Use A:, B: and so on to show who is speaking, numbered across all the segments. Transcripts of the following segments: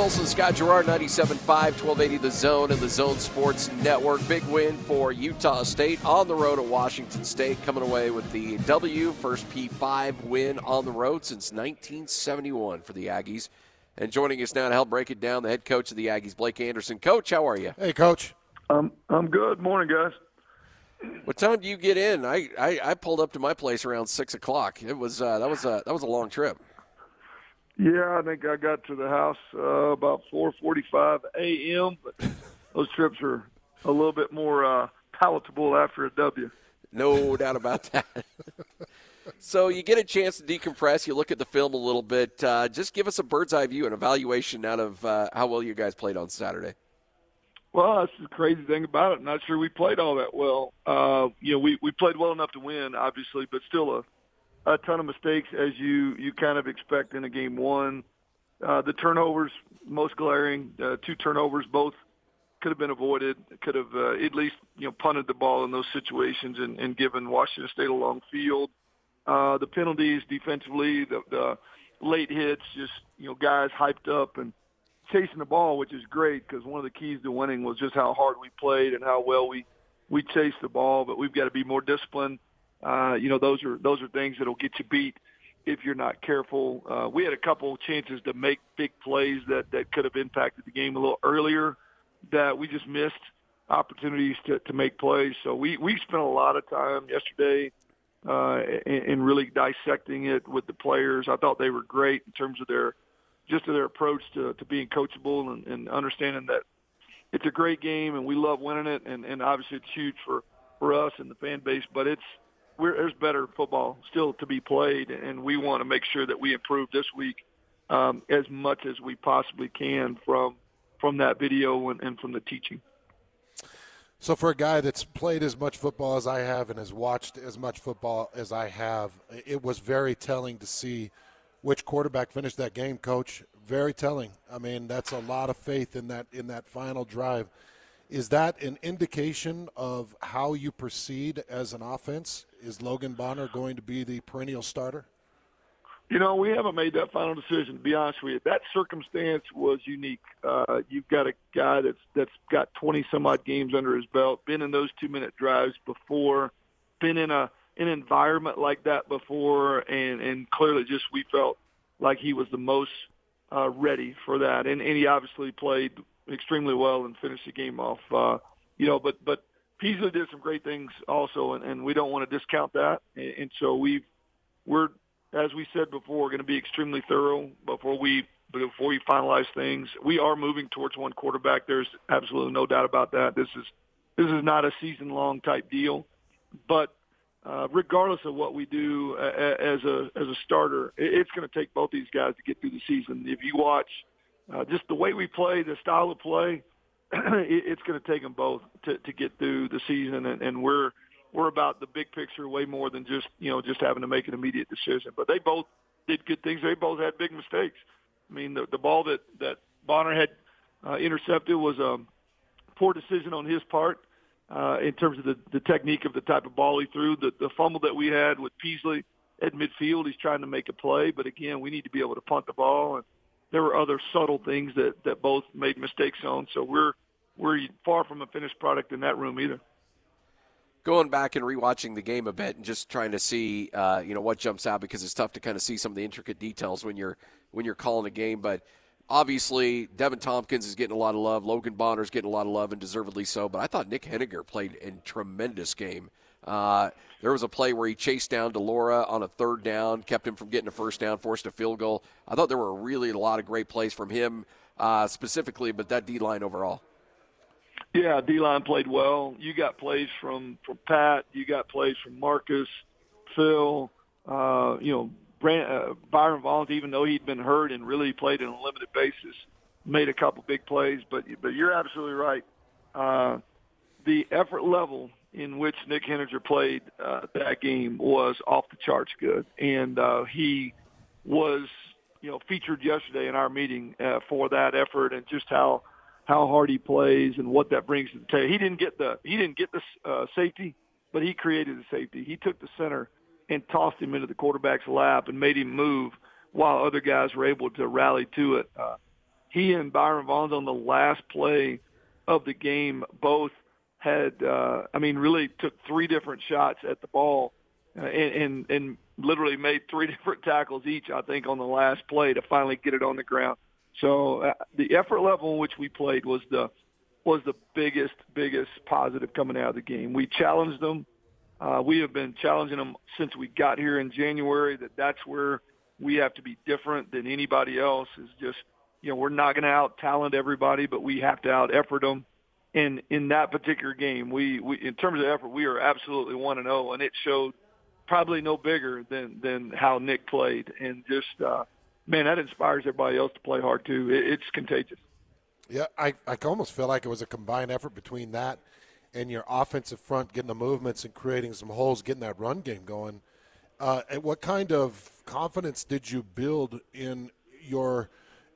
A: Olson, Scott Gerard, 97.5, 1280 The Zone and the Zone Sports Network. Big win for Utah State on the road at Washington State, coming away with the W, first P5 win on the road since 1971 for the Aggies. And joining us now to help break it down, the head coach of the Aggies, Blake Anderson. Coach, how are you?
B: Hey, Coach.
C: Um, I'm good. Morning, guys.
A: What time do you get in? I, I, I pulled up to my place around six o'clock. It was uh, that was a that was a long trip.
C: Yeah, I think I got to the house uh, about 4:45 a.m. But those trips are a little bit more uh, palatable after a W.
A: No doubt about that. so you get a chance to decompress. You look at the film a little bit. Uh, just give us a bird's eye view and evaluation out of uh, how well you guys played on Saturday.
C: Well, that's the crazy thing about it. I'm not sure we played all that well. Uh, you know, we we played well enough to win, obviously, but still a a ton of mistakes as you you kind of expect in a game one. Uh, the turnovers most glaring, uh, two turnovers both could have been avoided. Could have uh, at least you know punted the ball in those situations and, and given Washington State a long field. Uh, the penalties defensively, the, the late hits, just you know guys hyped up and chasing the ball, which is great because one of the keys to winning was just how hard we played and how well we we chased the ball. But we've got to be more disciplined uh, you know, those are those are things that'll get you beat if you're not careful. Uh, we had a couple chances to make big plays that that could have impacted the game a little earlier that we just missed opportunities to to make plays. So we we spent a lot of time yesterday uh, in, in really dissecting it with the players. I thought they were great in terms of their just their approach to, to being coachable and, and understanding that it's a great game and we love winning it and, and obviously it's huge for, for us and the fan base, but it's we're, there's better football still to be played, and we want to make sure that we improve this week um, as much as we possibly can from from that video and, and from the teaching.
B: So, for a guy that's played as much football as I have and has watched as much football as I have, it was very telling to see which quarterback finished that game, Coach. Very telling. I mean, that's a lot of faith in that in that final drive. Is that an indication of how you proceed as an offense? Is Logan Bonner going to be the perennial starter?
C: You know, we haven't made that final decision. To be honest with you, that circumstance was unique. Uh, you've got a guy that's that's got 20 some odd games under his belt, been in those two minute drives before, been in a an environment like that before, and and clearly just we felt like he was the most uh, ready for that, and and he obviously played extremely well and finished the game off. Uh, you know, but but Peasley did some great things also, and, and we don't want to discount that. And, and so we we're as we said before, going to be extremely thorough before we before we finalize things. We are moving towards one quarterback. There's absolutely no doubt about that. This is this is not a season long type deal, but uh, regardless of what we do uh, as a as a starter, it's going to take both these guys to get through the season. If you watch uh, just the way we play, the style of play, it, it's going to take them both to, to get through the season, and, and we're we're about the big picture way more than just you know just having to make an immediate decision. But they both did good things. They both had big mistakes. I mean, the, the ball that that Bonner had uh, intercepted was a poor decision on his part uh, in terms of the, the technique of the type of ball he threw. The, the fumble that we had with Peasley at midfield, he's trying to make a play, but again, we need to be able to punt the ball and there were other subtle things that that both made mistakes on. So we're we're far from a finished product in that room either.
A: Going back and rewatching the game a bit and just trying to see, uh, you know, what jumps out because it's tough to kind of see some of the intricate details when you're when you're calling a game. But obviously, Deven Thompkins is getting a lot of love. Logan Bonner is getting a lot of love, and deservedly so. But I thought Nick Heninger played a tremendous game. Uh, there was a play where he chased down de Laura on a third down, kept him from getting a first down, forced a field goal. I thought there were really a lot of great plays from him uh, specifically, but that D line overall.
C: Yeah, D line played well. You got plays from from Pat. You got plays from Marcus, Phil. Uh, you know, Brand, uh, Byron Valenti, even though he'd been hurt and really played on a limited basis, made a couple big plays. But but you're absolutely right. Uh, the effort level in which Nick Heninger played uh, that game was off the charts good, and uh, he was you know featured yesterday in our meeting uh, for that effort and just how how hard he plays and what that brings to the table. He didn't get the he didn't get the uh, safety, but he created the safety. He took the center and tossed him into the quarterback's lap and made him move while other guys were able to rally to it. Uh, he and Byron Vaughns on the last play of the game both had, uh, I mean, really took three different shots at the ball uh, and, and, and literally made three different tackles each, I think, on the last play to finally get it on the ground. So uh, the effort level in which we played was the was the biggest biggest positive coming out of the game. We challenged them. Uh, we have been challenging them since we got here in January. That that's where we have to be different than anybody else. Is just you know we're not going to out talent everybody, but we have to out effort them. And in that particular game, we, we in terms of effort, we are absolutely one and zero, oh, and it showed probably no bigger than than how Nick played, and just uh, man, that inspires everybody else to play hard too. It, it's contagious.
B: Yeah, I I almost feel like it was a combined effort between that and your offensive front getting the movements and creating some holes, getting that run game going. Uh, what kind of confidence did you build in your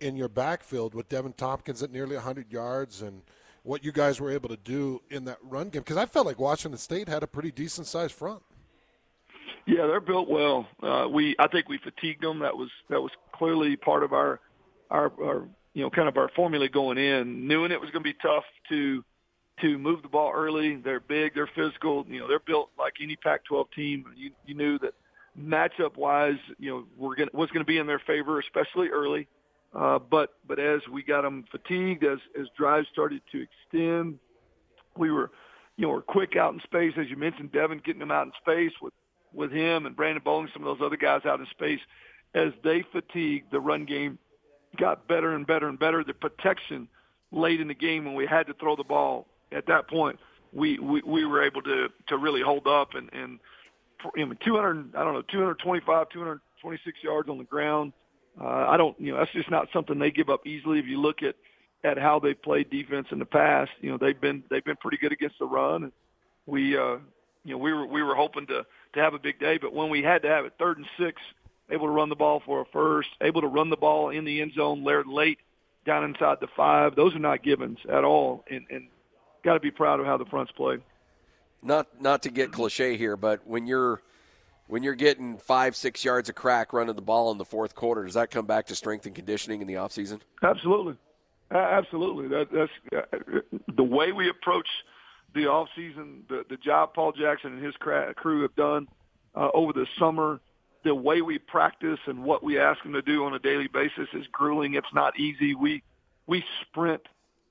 B: in your backfield with Deven Thompkins at nearly 100 yards and what you guys were able to do in that run game? Because I felt like Washington State had a pretty decent sized front.
C: Yeah, they're built well. Uh, we I think we fatigued them. That was that was clearly part of our our, our you know kind of our formula going in, knowing it was going to be tough to to move the ball early. They're big, they're physical. You know, they're built like any Pac-12 team. You you knew that matchup wise, you know, we're gonna was going to be in their favor, especially early. Uh, but but as we got them fatigued, as as drives started to extend, we were, you know, we're quick out in space, as you mentioned, Deven getting them out in space with with him and Brandon Bowling, some of those other guys out in space. As they fatigued, the run game got better and better and better. The protection late in the game when we had to throw the ball at that point, we we, we were able to to really hold up and and you know, 200 I don't know 225 226 yards on the ground. Uh, I don't you know that's just not something they give up easily. If you look at at how they played defense in the past, you know they've been they've been pretty good against the run. And we uh, you know we were we were hoping to to have a big day, but when we had to have it third and six, able to run the ball for a first, able to run the ball in the end zone Laird late down inside the five, those are not givens at all. And, and got to be proud of how the fronts played.
A: Not not to get cliche here, but when you're when you're getting five six yards of crack running the ball in the fourth quarter, does that come back to strength and conditioning in the off season?
C: Absolutely, absolutely. That, that's uh, the way we approach the off season. The the job Paul Jackson and his crew have done uh, over the summer. The way we practice and what we ask them to do on a daily basis is grueling. It's not easy. We we sprint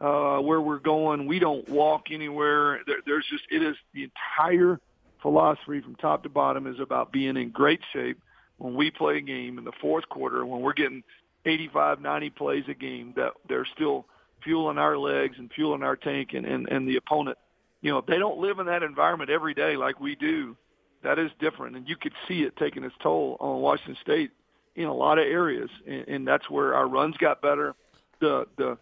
C: uh, where we're going. We don't walk anywhere. There, there's just it is the entire philosophy from top to bottom is about being in great shape when we play a game in the fourth quarter when we're getting 85, 90 plays a game that they're still fueling our legs and fueling our tank and, and, and the opponent. You know, if they don't live in that environment every day like we do. That is different, and you could see it taking its toll on Washington State in a lot of areas, and, and that's where our runs got better. The the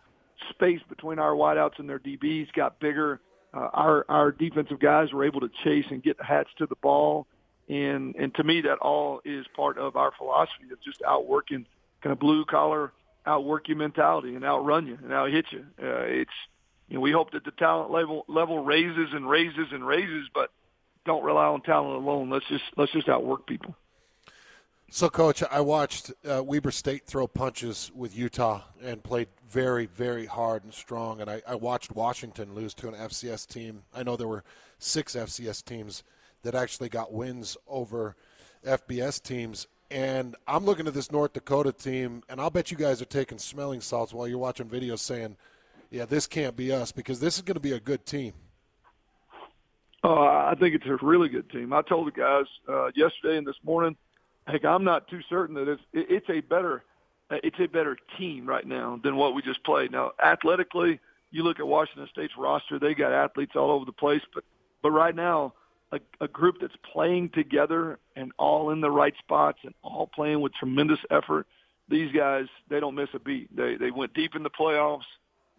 C: space between our wideouts and their DBs got bigger. Uh, our our defensive guys were able to chase and get hats to the ball, and and to me that all is part of our philosophy of just outworking kind of blue collar outwork you mentality and outrun you and out hit you. Uh, it's you know we hope that the talent level level raises and raises and raises, but don't rely on talent alone. Let's just let's just outwork people.
B: So, Coach, I watched uh, Weber State throw punches with Utah and played very, very hard and strong. And I, I, watched Washington lose to an FCS team. I know there were six FCS teams that actually got wins over FBS teams. And I'm looking at this North Dakota team, and I'll bet you guys are taking smelling salts while you're watching videos saying, yeah, this can't be us because this is going to be a good team.
C: Uh, I think it's a really good team. I told the guys uh, yesterday and this morning – heck, I'm not too certain that it's it's a better it's a better team right now than what we just played. Now, athletically, you look at Washington State's roster; they got athletes all over the place. But but right now, a, a group that's playing together and all in the right spots and all playing with tremendous effort. These guys, they don't miss a beat. They they went deep in the playoffs.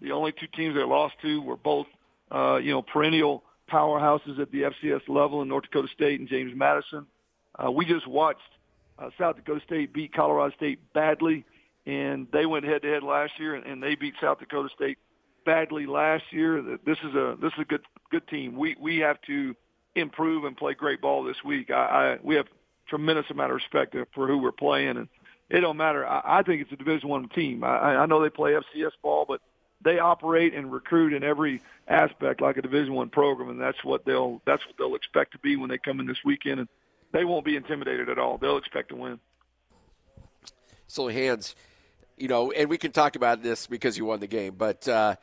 C: The only two teams they lost to were both, uh, you know, perennial powerhouses at the FCS level in North Dakota State and James Madison. Uh, we just watched uh, South Dakota State beat Colorado State badly, and they went head to head last year, and, and they beat South Dakota State badly last year. This is a this is a good good team. We we have to improve and play great ball this week. I, I we have tremendous amount of respect for who we're playing, and it don't matter. I, I think it's a Division One team. I, I know they play FCS ball, but they operate and recruit in every aspect like a Division One program, and that's what they'll that's what they'll expect to be when they come in this weekend, and they won't be intimidated at all. They'll expect to win.
A: So hands, you know, and we can talk about this because you won the game, but. uh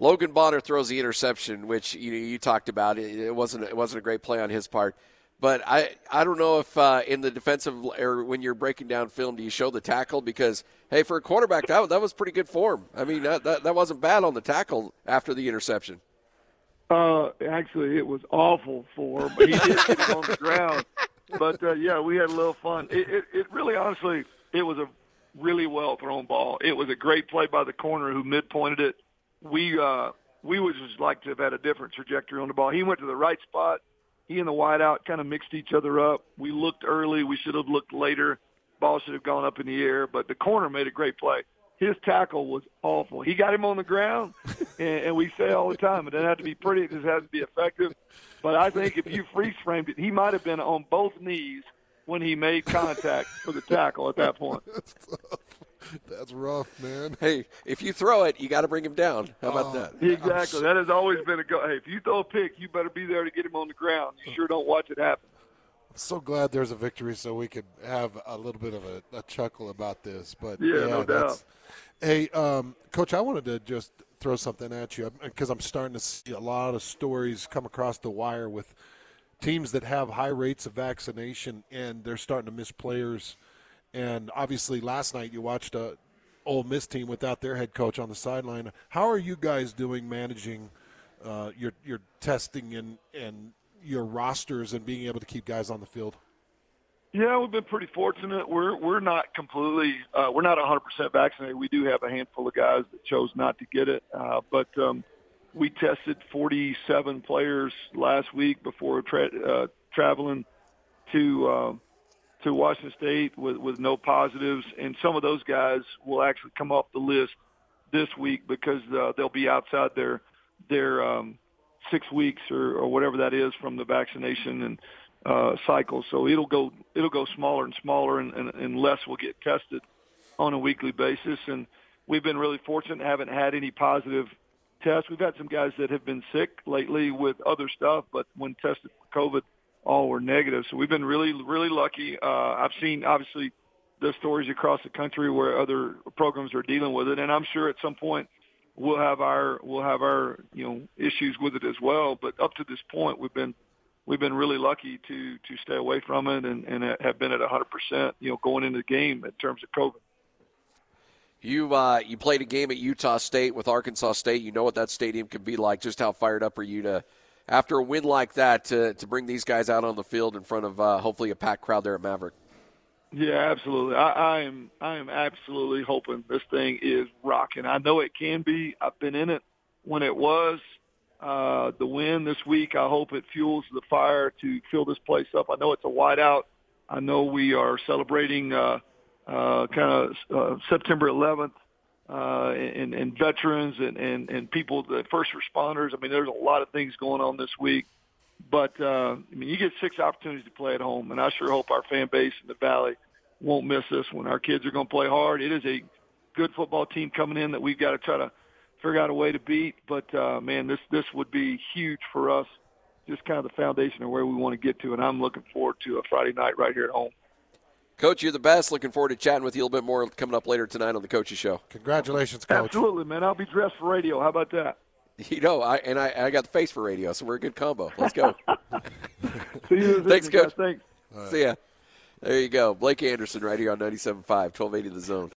A: Logan Bonner throws the interception, which you you talked about. It, it wasn't it wasn't a great play on his part. But I, I don't know if uh, in the defensive or when you're breaking down film, do you show the tackle? Because hey, for a quarterback, that that was pretty good form. I mean, that that, that wasn't bad on the tackle after the interception.
C: Uh, actually, it was awful for him, but he did get it on the ground. But uh, yeah, we had a little fun. It, it, it really, honestly, it was a really well thrown ball. It was a great play by the corner who midpointed it. We uh, we would just like to have had a different trajectory on the ball. He went to the right spot he and the wideout kind of mixed each other up. We looked early. We should have looked later. Ball should have gone up in the air, but the corner made a great play. His tackle was awful. He got him on the ground, and, and we say all the time, it doesn't have to be pretty. It just has to be effective. But I think if you freeze framed it, he might have been on both knees when he made contact for the tackle at that point.
B: That's rough, man.
A: Hey, if you throw it, you got to bring him down. How about oh, that?
C: Exactly. That has always been a go. Hey, if you throw a pick, you better be there to get him on the ground. You oh. sure don't watch it happen.
B: I'm so glad there's a victory, so we could have a little bit of a, a chuckle about this. But
C: yeah,
B: yeah
C: no doubt.
B: Hey, um, Coach, I wanted to just throw something at you because I'm starting to see a lot of stories come across the wire with teams that have high rates of vaccination and they're starting to miss players – and obviously, last night you watched a Ole Miss team without their head coach on the sideline. How are you guys doing managing uh, your your testing and and your rosters and being able to keep guys on the field?
C: Yeah, we've been pretty fortunate. We're we're not completely uh, we're not 100% vaccinated. We do have a handful of guys that chose not to get it, uh, but um, we tested 47 players last week before tra- uh, traveling to. Uh, to Washington State with, with no positives, and some of those guys will actually come off the list this week because uh, they'll be outside their their um, six weeks or, or whatever that is from the vaccination and uh, cycle. So it'll go it'll go smaller and smaller, and, and, and less will get tested on a weekly basis. And we've been really fortunate, haven't had any positive tests. We've had some guys that have been sick lately with other stuff, but when tested for COVID all were negative. So we've been really, really lucky. Uh, I've seen obviously the stories across the country where other programs are dealing with it, and I'm sure at some point we'll have our we'll have our you know issues with it as well. But up to this point, we've been we've been really lucky to to stay away from it and, and have been at 100 percent you know going into the game in terms of COVID.
A: You uh, you played a game at Utah State with Arkansas State. You know what that stadium can be like. Just how fired up are you to after a win like that to, to bring these guys out on the field in front of uh, hopefully a packed crowd there at Maverik.
C: Yeah, absolutely. I, I am I am absolutely hoping this thing is rocking. I know it can be. I've been in it when it was. Uh, the win this week, I hope it fuels the fire to fill this place up. I know it's a whiteout. I know we are celebrating uh, uh, kind of uh, September 11th uh, and, and veterans and, and, and people, the first responders. I mean, there's a lot of things going on this week. But, uh, I mean, you get six opportunities to play at home, and I sure hope our fan base in the Valley won't miss this when our kids are going to play hard. It is a good football team coming in that we've got to try to figure out a way to beat. But, uh, man, this, this would be huge for us, just kind of the foundation of where we want to get to. And I'm looking forward to a Friday night right here at home.
A: Coach, you're the best. Looking forward to chatting with you a little bit more coming up later tonight on the Coaches Show.
B: Congratulations, Coach.
C: Absolutely, man. I'll be dressed for radio. How about that?
A: You know, I and I, I got the face for radio, so we're a good combo. Let's go.
C: See you.
A: Thanks,
C: Coach.
A: Thanks. Right. See ya. There you go. Blake Anderson right here on 97.5, 1280 The Zone.